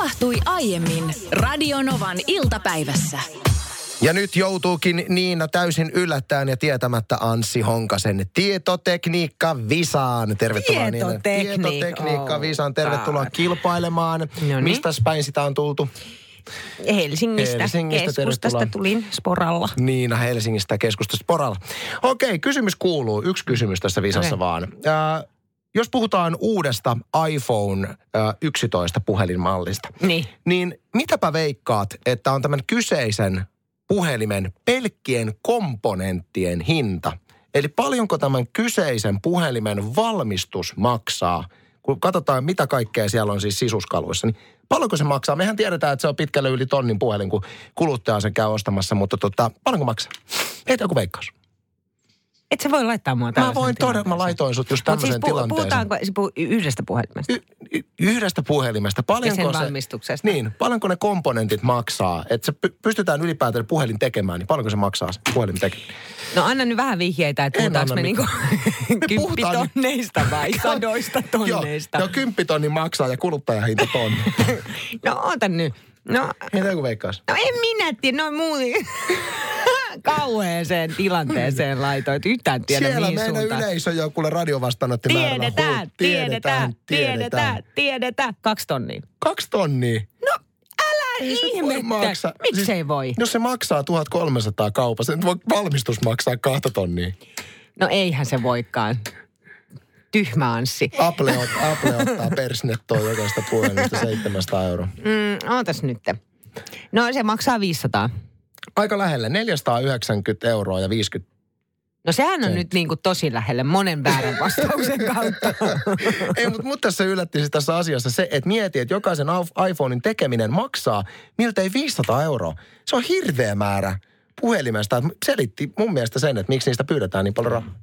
tapahtui aiemmin Radionovan iltapäivässä. Ja nyt joutuukin Niina täysin yllättäen ja tietämättä Anssi Honkasen tietotekniikka Visaan. Tervetuloa Niina. Tietotekniik- Tietotekniikka oh, Visaan. Tervetuloa kilpailemaan. niin. Mistä päin sitä on tultu? Helsingistä, Helsingistä, keskustasta tervetuloa. tulin sporalla. Niina Helsingistä keskustasta Poralla. Okei, kysymys kuuluu. Yksi kysymys tässä Visassa Okei. vaan. Äh, jos puhutaan uudesta iPhone äh, 11 puhelinmallista, Niin. niin mitäpä veikkaat, että on tämän kyseisen puhelimen pelkkien komponenttien hinta? Eli paljonko tämän kyseisen puhelimen valmistus maksaa, kun katsotaan mitä kaikkea siellä on siis sisuskaluissa, niin paljonko se maksaa? Mehän tiedetään, että se on pitkälle yli tonnin puhelin, kun kuluttaja sen käy ostamassa, mutta tota, paljonko maksaa? Heitä joku veikkaus. Et sä voi laittaa mua Mä voin todella, mä laitoin sut just tämmöiseen siis tilanteeseen. puhutaanko siis puhu yhdestä puhelimesta? Y- yhdestä puhelimesta. Ja Paljonko sen se, valmistuksesta. Niin, paljonko ne komponentit maksaa? Että se py- pystytään ylipäätään puhelin tekemään, niin paljonko se maksaa se puhelin tekemään? No anna nyt vähän vihjeitä, että puhutaanko me niinku kymppitonneista vai sadoista tonneista? Joo, no kymppitonni maksaa ja kuluttajahinta tonni. No oota nyt. No, Heitä joku veikkaus. no en minä tiedä, no muuten kauheeseen tilanteeseen laitoit. Yhtään tiedä Siellä mihin meidän suuntaan. yleisö jo kuule radiovastaanottimäärällä. Tiedetään, Huh, tiedetään, tiedetään, tiedetään. Kaksi tonnia. Kaksi tonnia. Älä Ei ihmettä. maksaa. Miksi Siis- ei voi? Jos se maksaa 1300 kaupassa, niin voi valmistus maksaa kahta tonnia. No eihän se voikaan. Tyhmä Anssi. Apple, ot, Apple ottaa persnettoa jokaista puhelimesta 700 euroa. Mm, ootas nyt. No se maksaa 500. Aika lähelle, 490 euroa ja 50 No sehän on Se- nyt niin kuin tosi lähelle monen väärän vastauksen kautta. Ei, mutta mut tässä yllätti tässä asiassa se, että mieti, että jokaisen iPhonein tekeminen maksaa miltei 500 euroa. Se on hirveä määrä puhelimesta. Selitti mun mielestä sen, että miksi niistä pyydetään niin paljon rahaa.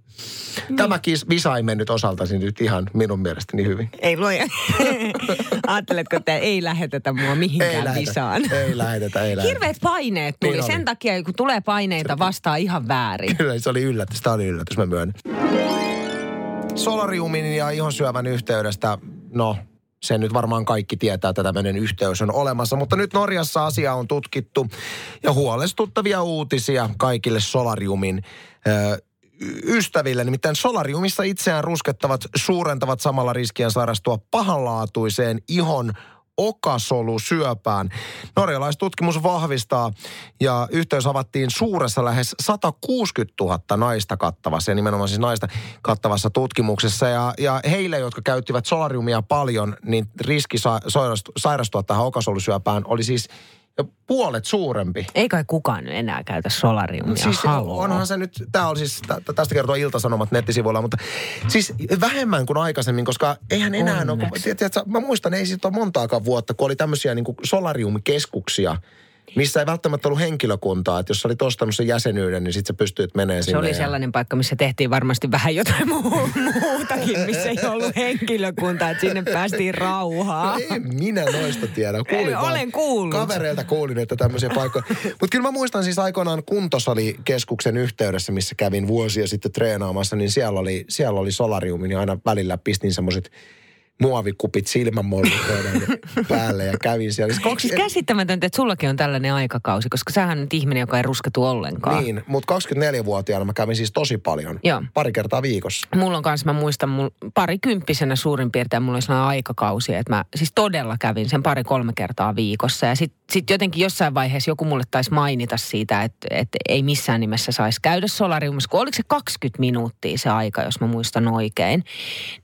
Tämä kis, visa ei mennyt osaltasi nyt ihan minun mielestäni hyvin. ei luoja. Ajatteletko, että ei lähetetä mua mihinkään visaan? ei lähetetä, ei lähetetä. Hirveät paineet tuli. Niin oli. Sen takia, kun tulee paineita, vastaa ihan väärin. Kyllä, se oli yllätys. Tämä oli yllätys, mä myönnän. Solariumin ja ihonsyövän yhteydestä, no se nyt varmaan kaikki tietää, että tämmöinen yhteys on olemassa. Mutta nyt Norjassa asia on tutkittu ja huolestuttavia uutisia kaikille solariumin ö, ystäville. Nimittäin solariumissa itseään ruskettavat suurentavat samalla riskiä sairastua pahanlaatuiseen ihon okasolusyöpään. Norjalaistutkimus vahvistaa ja yhteys avattiin suuressa lähes 160 000 naista kattavassa ja nimenomaan siis naista kattavassa tutkimuksessa. Ja, ja heille, jotka käyttivät solariumia paljon, niin riski sa- sairastua, tähän okasolusyöpään oli siis puolet suurempi. Ei kai kukaan nyt enää käytä solariumia. Siis Haloo. onhan se nyt, tämä on siis, tä- tästä kertoo Iltasanomat nettisivuilla, mutta siis vähemmän kuin aikaisemmin, koska eihän enää ole, kun, Onneksi. tiedät, tiedät, sä, mä muistan, ei siitä ole montaakaan vuotta, kun oli tämmöisiä niin solariumikeskuksia, missä ei välttämättä ollut henkilökuntaa, että jos sä olit ostanut sen jäsenyyden, niin sitten sä pystyit menemään Se sinne. oli ja- sellainen paikka, missä tehtiin varmasti vähän jotain muu, muutakin, missä ei ollut henkilökuntaa, että sinne päästiin rauhaa. No ei minä noista tiedä. Kuulin Ei, olen kuullut. Kavereilta kuulin, että tämmöisiä paikkoja. Mutta kyllä mä muistan siis aikoinaan kuntosalikeskuksen yhteydessä, missä kävin vuosia sitten treenaamassa, niin siellä oli, siellä oli solariumi, niin aina välillä pistin semmoiset muovikupit silmämollukoiden päälle ja kävin siellä. Siis kaksi, Siis käsittämätöntä, että sullakin on tällainen aikakausi, koska sähän on nyt ihminen, joka ei rusketu ollenkaan. niin, mutta 24-vuotiaana mä kävin siis tosi paljon. Joo. Pari kertaa viikossa. Mulla on kanssa, mä muistan, mul, parikymppisenä suurin piirtein mulla oli sellainen aikakausi, että mä siis todella kävin sen pari-kolme kertaa viikossa. Ja sitten sit jotenkin jossain vaiheessa joku mulle taisi mainita siitä, että, että ei missään nimessä saisi käydä solariumissa, kun oliko se 20 minuuttia se aika, jos mä muistan oikein.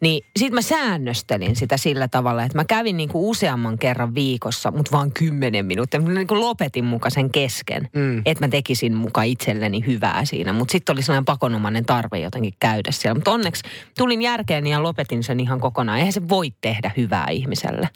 Niin sitten mä säännöstelin sitä sillä tavalla, että mä kävin niinku useamman kerran viikossa, mutta vaan 10 minuuttia. Mä niinku lopetin muka sen kesken, mm. että mä tekisin muka itselleni hyvää siinä. Mutta sitten oli sellainen pakonomainen tarve jotenkin käydä siellä. Mutta onneksi tulin järkeen ja lopetin sen ihan kokonaan. Eihän se voi tehdä hyvää ihmiselle.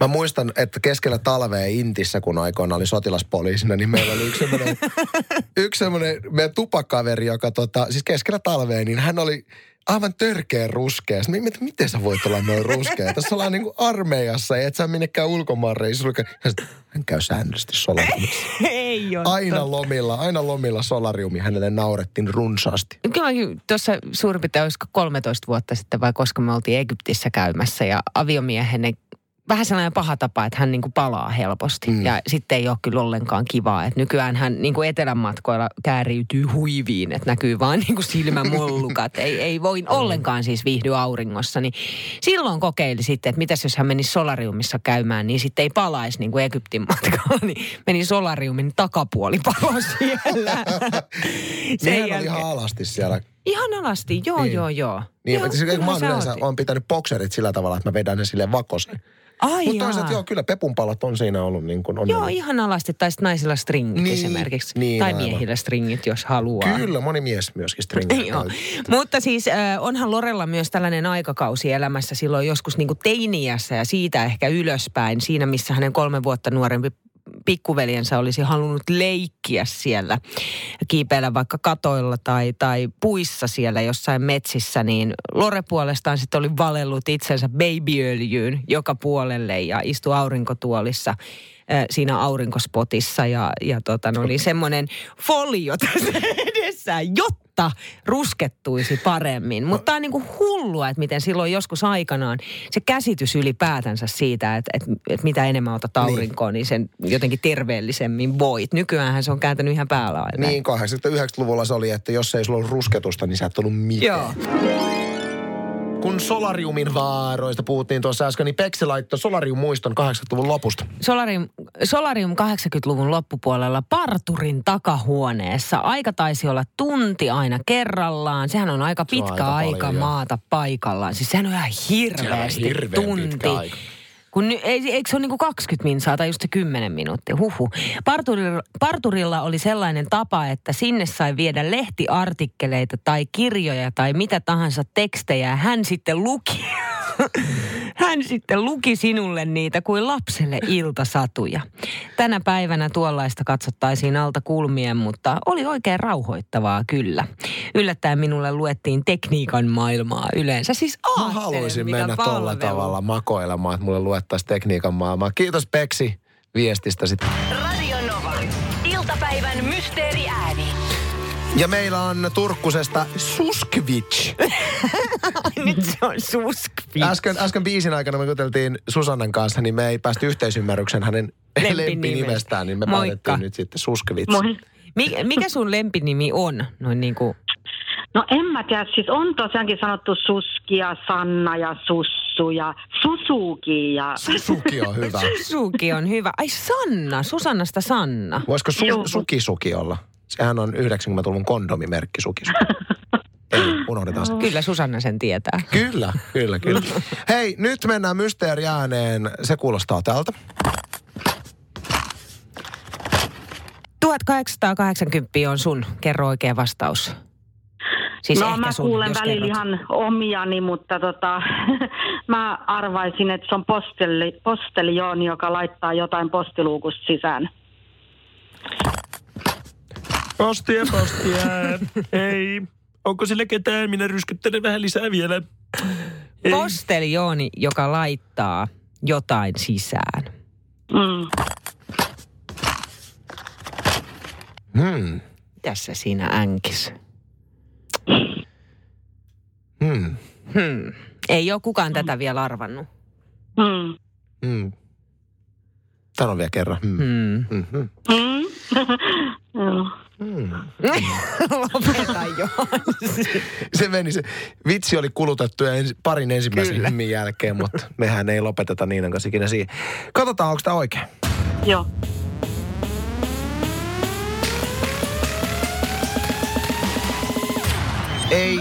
Mä muistan, että keskellä talvea Intissä, kun aikoina oli sotilaspoliisina, niin meillä oli yksi semmoinen, yksi semmoinen meidän tupakkaveri, joka tota, siis keskellä talvea, niin hän oli aivan törkeä ruskea. Sitten mietin, että miten sä voit olla noin ruskea? Tässä ollaan niin kuin armeijassa, ja et sä minnekään ulkomaan reissulle. Hän käy säännöllisesti solariumissa. Ei ole. Aina lomilla, aina lomilla solariumi. Hänelle naurettiin runsaasti. Kyllä tuossa suurin piirtein olisiko 13 vuotta sitten vai koska me oltiin Egyptissä käymässä ja aviomiehenne vähän sellainen paha tapa, että hän niin kuin palaa helposti. Mm. Ja sitten ei ole kyllä ollenkaan kivaa. Että nykyään hän niin kuin etelän matkoilla kääriytyy huiviin, että näkyy vaan niin kuin silmämollukat. ei, ei voi ollenkaan siis viihdy auringossa. Niin silloin kokeili sitten, että mitäs jos hän menisi solariumissa käymään, niin sitten ei palaisi niin kuin Egyptin matkalla. Niin meni solariumin takapuoli palo siellä. Sehän oli ihan alasti siellä Ihan alasti, joo, niin. joo, joo. Niin, joo, siis, mä oon yleensä on pitänyt bokserit sillä tavalla, että mä vedän ne sille vakosen. Mutta toisaalta joo, kyllä pepunpalat on siinä ollut niin kuin on Joo, ihan alasti. Tai sitten naisilla stringit niin, esimerkiksi. Niin, tai aivan. miehillä stringit, jos haluaa. Kyllä, moni mies myöskin stringit. joo. Mutta siis äh, onhan Lorella myös tällainen aikakausi elämässä silloin joskus niin kuin teiniässä ja siitä ehkä ylöspäin. Siinä, missä hänen kolme vuotta nuorempi pikkuveljensä olisi halunnut leikkiä siellä, kiipeillä vaikka katoilla tai, tai puissa siellä jossain metsissä, niin Lore puolestaan sitten oli valellut itsensä babyöljyyn joka puolelle ja istui aurinkotuolissa siinä aurinkospotissa ja, ja tota, no, niin semmoinen folio tässä edessään, jotta ruskettuisi paremmin. Mutta tämä on niin kuin hullua, että miten silloin joskus aikanaan se käsitys ylipäätänsä siitä, että, että, että mitä enemmän otat niin. aurinkoon, niin. niin sen jotenkin terveellisemmin voit. Nykyään se on kääntänyt ihan päällä Niin, 89-luvulla se oli, että jos ei sulla ollut rusketusta, niin sä et ollut mitään. Joo kun solariumin vaaroista puhuttiin tuossa äsken, niin Peksi laittoi solarium-muiston 80-luvun lopusta. Solarium, solarium 80-luvun loppupuolella parturin takahuoneessa. Aika taisi olla tunti aina kerrallaan. Sehän on aika pitkä on aika, aika paljon, maata paikallaan. Siis sehän on ihan hirveästi tunti. Aika. Kun ei, eikö se ole niin kuin 20 minsaa tai just se 10 minuuttia? Huhu. Parturilla, parturilla oli sellainen tapa, että sinne sai viedä lehtiartikkeleita tai kirjoja tai mitä tahansa tekstejä. Hän sitten luki hän sitten luki sinulle niitä kuin lapselle iltasatuja. Tänä päivänä tuollaista katsottaisiin alta kulmien, mutta oli oikein rauhoittavaa kyllä. Yllättäen minulle luettiin tekniikan maailmaa yleensä. Siis Mä haluaisin mennä tuolla tavalla makoilemaan, että mulle luettaisiin tekniikan maailmaa. Kiitos Peksi viestistä sitten. Radio Ja meillä on Turkkusesta Suskvich. Nyt se on Suskvich. Äsken, äsken biisin aikana me juteltiin Susannan kanssa, niin me ei päästy yhteisymmärryksen hänen lempinimestään, niin me Moikka. päätettiin nyt sitten Suskvich. Moi. Mikä sun lempinimi on? Noin niin kuin... No en mä tiedä, siis on tosiaankin sanottu Suski ja Sanna ja Sussu ja Susuki ja... Susuki on hyvä. Susuki on hyvä. Ai Sanna, Susannasta Sanna. Voisiko su- Suki Suki olla? Sehän on 90-luvun kondomimerkki sukis. Ei, unohdetaan se. Kyllä Susanna sen tietää. Kyllä, kyllä, kyllä. Hei, nyt mennään mysteeri ääneen. Se kuulostaa tältä. 1880 on sun. Kerro oikea vastaus. Siis no mä sun, kuulen välillä ihan omiani, mutta tota, mä arvaisin, että se on posteli, postelijooni, joka laittaa jotain postiluukusta sisään. Postia, postia. Ei. Onko sille ketään? Minä ryskyttelen vähän lisää vielä. Ei. Posteljooni, joka laittaa jotain sisään. Mm. Hmm. Tässä siinä änkis? Hmm. Hmm. Ei ole kukaan tätä vielä arvannut. Hmm. Hmm. Sano vielä kerran. Hmm. Hmm. Mm-hmm. Hmm. Mm. Lopeta jo. se meni, se vitsi oli kulutettu ja ensi, parin ensimmäisen himmin jälkeen, mutta mehän ei lopeteta niin kanssa ikinä siihen. Katsotaan, onko tämä oikein. Joo. Ei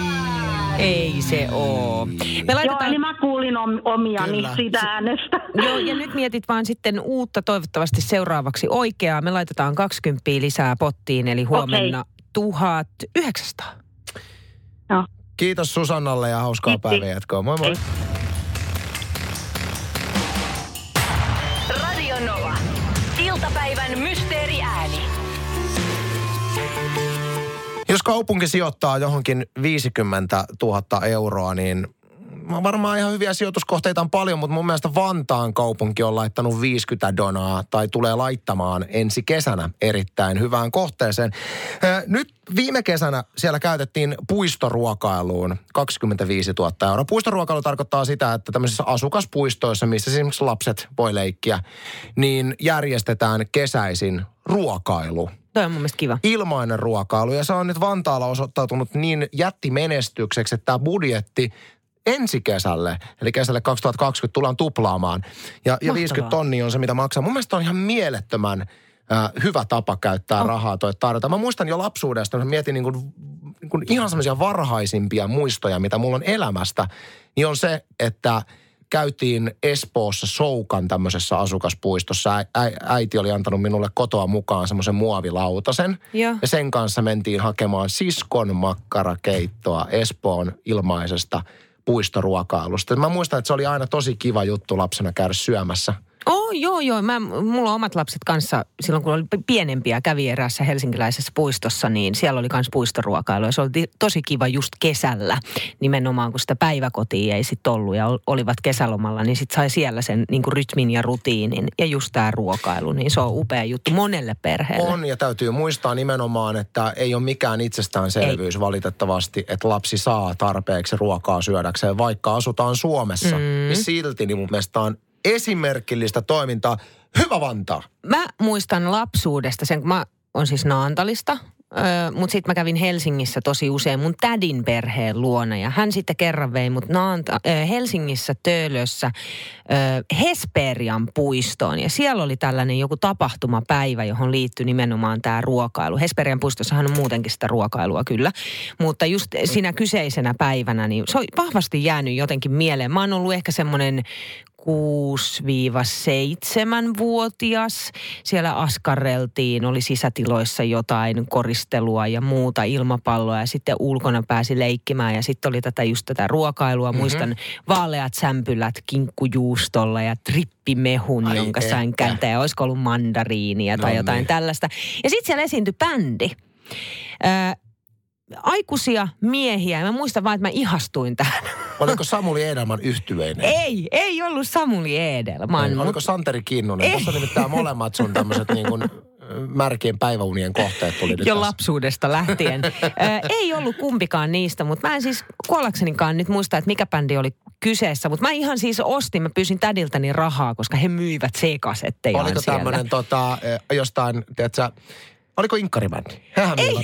ei se oo. Me laitetaan... Joo, eli mä kuulin om- omiani Kyllä. siitä äänestä. Joo, ja nyt mietit vaan sitten uutta toivottavasti seuraavaksi oikeaa. Me laitetaan 20 lisää pottiin, eli huomenna okay. 1900. Joo. Kiitos Susannalle ja hauskaa päivän jatkoa. Moi moi. Radio Nova. Iltapäivän mysteeriääni. Jos kaupunki sijoittaa johonkin 50 000 euroa, niin varmaan ihan hyviä sijoituskohteita on paljon, mutta mun mielestä Vantaan kaupunki on laittanut 50 donaa tai tulee laittamaan ensi kesänä erittäin hyvään kohteeseen. Nyt viime kesänä siellä käytettiin puistoruokailuun 25 000 euroa. Puistoruokailu tarkoittaa sitä, että tämmöisissä asukaspuistoissa, missä esimerkiksi lapset voi leikkiä, niin järjestetään kesäisin ruokailu. Toi on mun mielestä kiva. Ilmainen ruokailu. Ja se on nyt Vantaalla osoittautunut niin jättimenestykseksi, että tämä budjetti ensi kesälle, eli kesälle 2020 tullaan tuplaamaan. Ja, ja 50 tonnia on se, mitä maksaa. Mun mielestä on ihan mielettömän äh, hyvä tapa käyttää oh. rahaa toi tarjota. Mä muistan jo lapsuudesta, mä mietin niin kuin, niin kuin ihan semmoisia varhaisimpia muistoja, mitä mulla on elämästä, niin on se, että – käytiin Espoossa Soukan tämmöisessä asukaspuistossa. Ä, ä, äiti oli antanut minulle kotoa mukaan semmoisen muovilautasen. Ja. ja sen kanssa mentiin hakemaan siskon makkarakeittoa Espoon ilmaisesta puistoruokailusta. Mä muistan, että se oli aina tosi kiva juttu lapsena käydä syömässä – Oh, joo, joo. Mä, mulla on omat lapset kanssa, silloin kun oli pienempiä, kävi eräässä helsinkiläisessä puistossa, niin siellä oli myös puistoruokailu. Ja se oli tosi kiva just kesällä, nimenomaan kun sitä päiväkotia ei sitten ollut ja olivat kesälomalla, niin sitten sai siellä sen niin kuin rytmin ja rutiinin ja just tämä ruokailu. Niin se on upea juttu monelle perheelle. On ja täytyy muistaa nimenomaan, että ei ole mikään itsestäänselvyys ei. valitettavasti, että lapsi saa tarpeeksi ruokaa syödäkseen, vaikka asutaan Suomessa. Mm. Niin silti niin mun mielestä on esimerkillistä toimintaa. Hyvä Vantaa. Mä muistan lapsuudesta sen, kun mä on siis Naantalista, Öö, mutta sitten mä kävin Helsingissä tosi usein mun tädin perheen luona ja hän sitten kerran vei mut Naanta, öö, Helsingissä Töölössä öö, Hesperian puistoon ja siellä oli tällainen joku tapahtumapäivä, johon liittyi nimenomaan tämä ruokailu. Hesperian puistossahan on muutenkin sitä ruokailua kyllä, mutta just siinä kyseisenä päivänä niin se on vahvasti jäänyt jotenkin mieleen. Mä oon ollut ehkä semmoinen 6-7-vuotias. Siellä askarreltiin, oli sisätiloissa jotain koristelua ja muuta ilmapalloa ja sitten ulkona pääsi leikkimään ja sitten oli tätä just tätä ruokailua. Mm-hmm. Muistan vaaleat sämpylät kinkkujuustolla ja trippimehun, Ai jonka että. sain ja olisiko ollut mandariinia tai no jotain niin. tällaista. Ja sitten siellä esiintyi bändi. Ö, aikuisia miehiä. Mä muistan vaan, että mä ihastuin tähän. Oliko Samuli Edelman yhtyeinen? Ei, ei ollut Samuli Edelman. Ei, oliko Santeri Kinnunen? Ei. Tässä nimittäin molemmat sun tämmöiset niin kuin märkien päiväunien kohteet tuli nyt Jo tässä. lapsuudesta lähtien. ei ollut kumpikaan niistä, mutta mä en siis kuollaksenikaan nyt muista, että mikä bändi oli kyseessä. Mutta mä ihan siis ostin, mä pyysin tädiltäni rahaa, koska he myivät sekasetteja Oliko tämmöinen tota, jostain, tiedätkö, Oliko inkkaribändi? Hehän ei,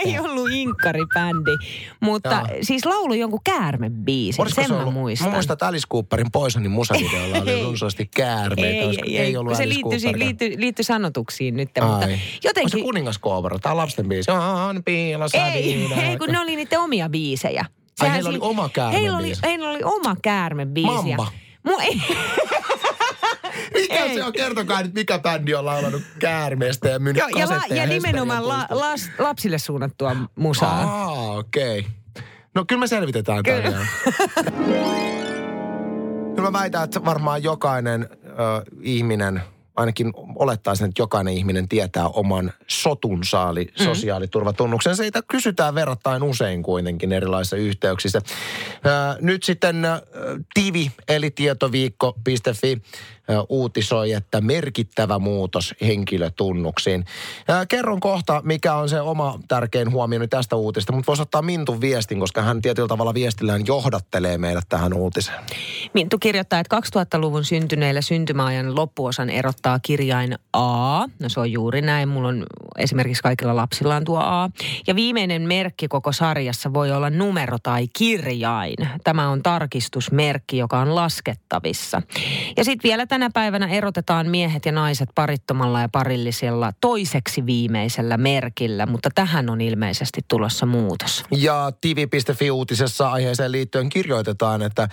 ei ollut inkkaribändi, mutta Jaa. siis laulu jonkun käärmebiisin, sen se mä muistan. Mä muistan, että Alice Cooperin Poisonin musavideolla oli runsaasti käärmeitä. Ei, ei, ei, ei ollut se liittyi, liittyi, liittyi sanotuksiin nyt, Ai. mutta jotenkin... Onko se kuningaskoovero? Tämä on lapsen biisi. On ei, ei, kun ne oli niiden omia biisejä. Ai heillä oli oma käärmebiisi. Heillä oli, heillä oli oma käärmebiisi. Mamma. Mu ei. Mikä Ei. se on? Kertokaa nyt, mikä bändi on laulanut käärmeestä ja myynyt ja, ja, ja nimenomaan la, las, lapsille suunnattua musaa. Ah, okei. Okay. No kyllä me selvitetään kyllä. kyllä mä väitän, että varmaan jokainen ö, ihminen – ainakin olettaisin, että jokainen ihminen tietää oman sotunsa, eli mm. sosiaaliturvatunnuksen. Siitä kysytään verrattain usein kuitenkin erilaisissa yhteyksissä. nyt sitten tivi, eli tietoviikko.fi uutisoi, että merkittävä muutos henkilötunnuksiin. Kerron kohta, mikä on se oma tärkein huomioni tästä uutista, mutta voisi ottaa Mintun viestin, koska hän tietyllä tavalla viestillään johdattelee meidät tähän uutiseen. Mintu kirjoittaa, että 2000-luvun syntyneillä syntymäajan loppuosan erottaa kirjain A. No se on juuri näin. Mulla on esimerkiksi kaikilla lapsilla on tuo A. Ja viimeinen merkki koko sarjassa voi olla numero tai kirjain. Tämä on tarkistusmerkki, joka on laskettavissa. Ja sitten vielä tänä päivänä erotetaan miehet ja naiset parittomalla ja parillisella toiseksi viimeisellä merkillä, mutta tähän on ilmeisesti tulossa muutos. Ja tivi.fi-uutisessa aiheeseen liittyen kirjoitetaan, että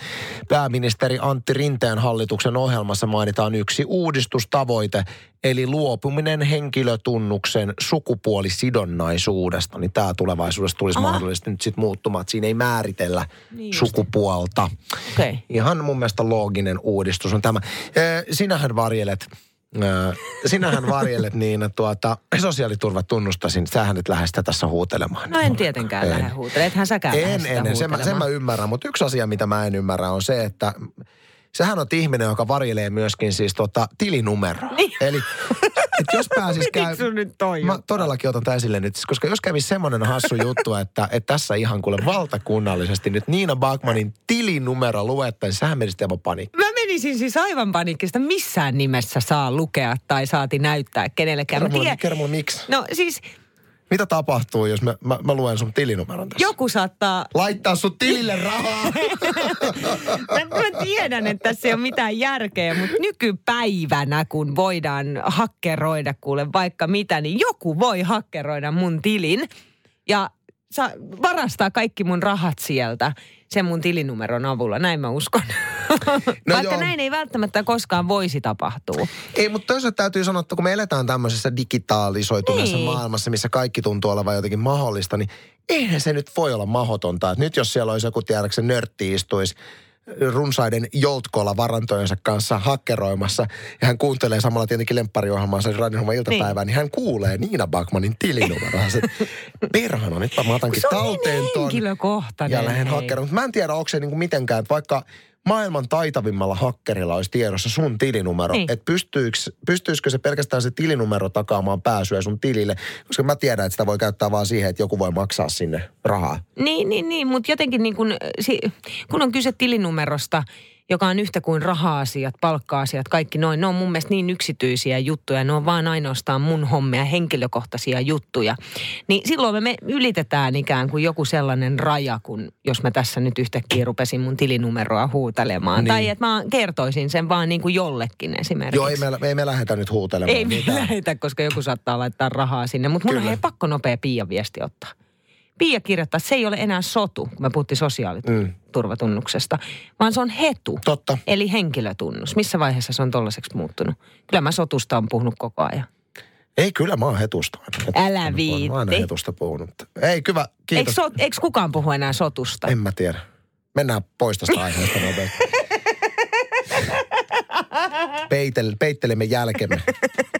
pääministeri Antti Rinteen hallituksen ohjelmassa mainitaan yksi uudistustavoite, eli luopuminen henkilötunnuksen sukupuolisidonnaisuudesta. Niin tämä tulevaisuudessa tulisi Aha. mahdollisesti nyt sitten muuttumaan, että siinä ei määritellä niin sukupuolta. Okay. Ihan mun mielestä looginen uudistus on tämä sinähän varjelet sinähän varjelet niin, että tuota, sosiaaliturvatunnustasin, sähän nyt lähde sitä tässä huutelemaan. No en tietenkään en. lähde huutelemaan, ethän säkään En, en, en sen, mä, sen mä ymmärrän, mutta yksi asia, mitä mä en ymmärrä on se, että sähän on ihminen, joka varjelee myöskin siis tota, tilinumeroa. Niin. Eli että jos pääsis käy... nyt toi Mä todellakin otan tämän esille nyt, koska jos kävisi semmoinen hassu juttu, että, että tässä ihan kuule valtakunnallisesti nyt Niina Bakmanin tilinumero luettaisiin, sähän menisit aivan paniikki. Mä menisin siis aivan paniikkista. Missään nimessä saa lukea tai saati näyttää kenellekään. Kerro mulle, kerro mulle miksi. No siis mitä tapahtuu, jos mä, mä, mä luen sun tilinumeron tässä? Joku saattaa... Laittaa sun tilille rahaa. mä, mä tiedän, että tässä ei ole mitään järkeä, mutta nykypäivänä, kun voidaan hakkeroida kuule vaikka mitä, niin joku voi hakkeroida mun tilin ja sa, varastaa kaikki mun rahat sieltä sen mun tilinumeron avulla. Näin mä uskon. No Vaikka joo. näin ei välttämättä koskaan voisi tapahtua. Ei, mutta toisaalta täytyy sanoa, että kun me eletään tämmöisessä digitaalisoituneessa niin. maailmassa, missä kaikki tuntuu olevan jotenkin mahdollista, niin eihän se nyt voi olla mahdotonta. Että nyt jos siellä olisi joku tiedäkseni nörtti istuisi runsaiden joltkolla varantojensa kanssa hakkeroimassa. Ja hän kuuntelee samalla tietenkin lemppariohjelmaansa radiohjelman iltapäivään, niin. niin hän kuulee Niina Bakmanin tilinumeroa. Se, perhana, nyt mä otankin talteen ton. Ja lähden hakkeroimaan. Mä en tiedä, onko se niin kuin mitenkään, että vaikka maailman taitavimmalla hakkerilla olisi tiedossa sun tilinumero. Niin. Että pystyisikö se pelkästään se tilinumero takaamaan pääsyä sun tilille? Koska mä tiedän, että sitä voi käyttää vaan siihen, että joku voi maksaa sinne rahaa. Niin, niin, niin. Mutta jotenkin niin kun, kun on kyse tilinumerosta – joka on yhtä kuin raha-asiat, palkka-asiat, kaikki noin. Ne on mun mielestä niin yksityisiä juttuja, ne on vaan ainoastaan mun hommia, henkilökohtaisia juttuja. Niin silloin me ylitetään ikään kuin joku sellainen raja, kun jos mä tässä nyt yhtäkkiä rupesin mun tilinumeroa huutelemaan. Niin. Tai että mä kertoisin sen vaan niin kuin jollekin esimerkiksi. Joo, ei me, ei me lähdetä nyt huutelemaan. Ei me lähetä, koska joku saattaa laittaa rahaa sinne. Mutta mun on pakko nopea Pia viesti ottaa. Pia kirjoittaa, se ei ole enää sotu, kun me puhuttiin sosiaaliturvatunnuksesta, mm. vaan se on hetu. Totta. Eli henkilötunnus. Missä vaiheessa se on tollaiseksi muuttunut? Kyllä mä sotusta on puhunut koko ajan. Ei, kyllä mä oon hetusta. hetusta Älä viitti. Mä oon hetusta puhunut. Ei, kyllä, kiitos. Eikö, so, eikö kukaan puhu enää sotusta? En mä tiedä. Mennään pois tästä aiheesta nopeasti. Peitel, peittelemme jälkemme.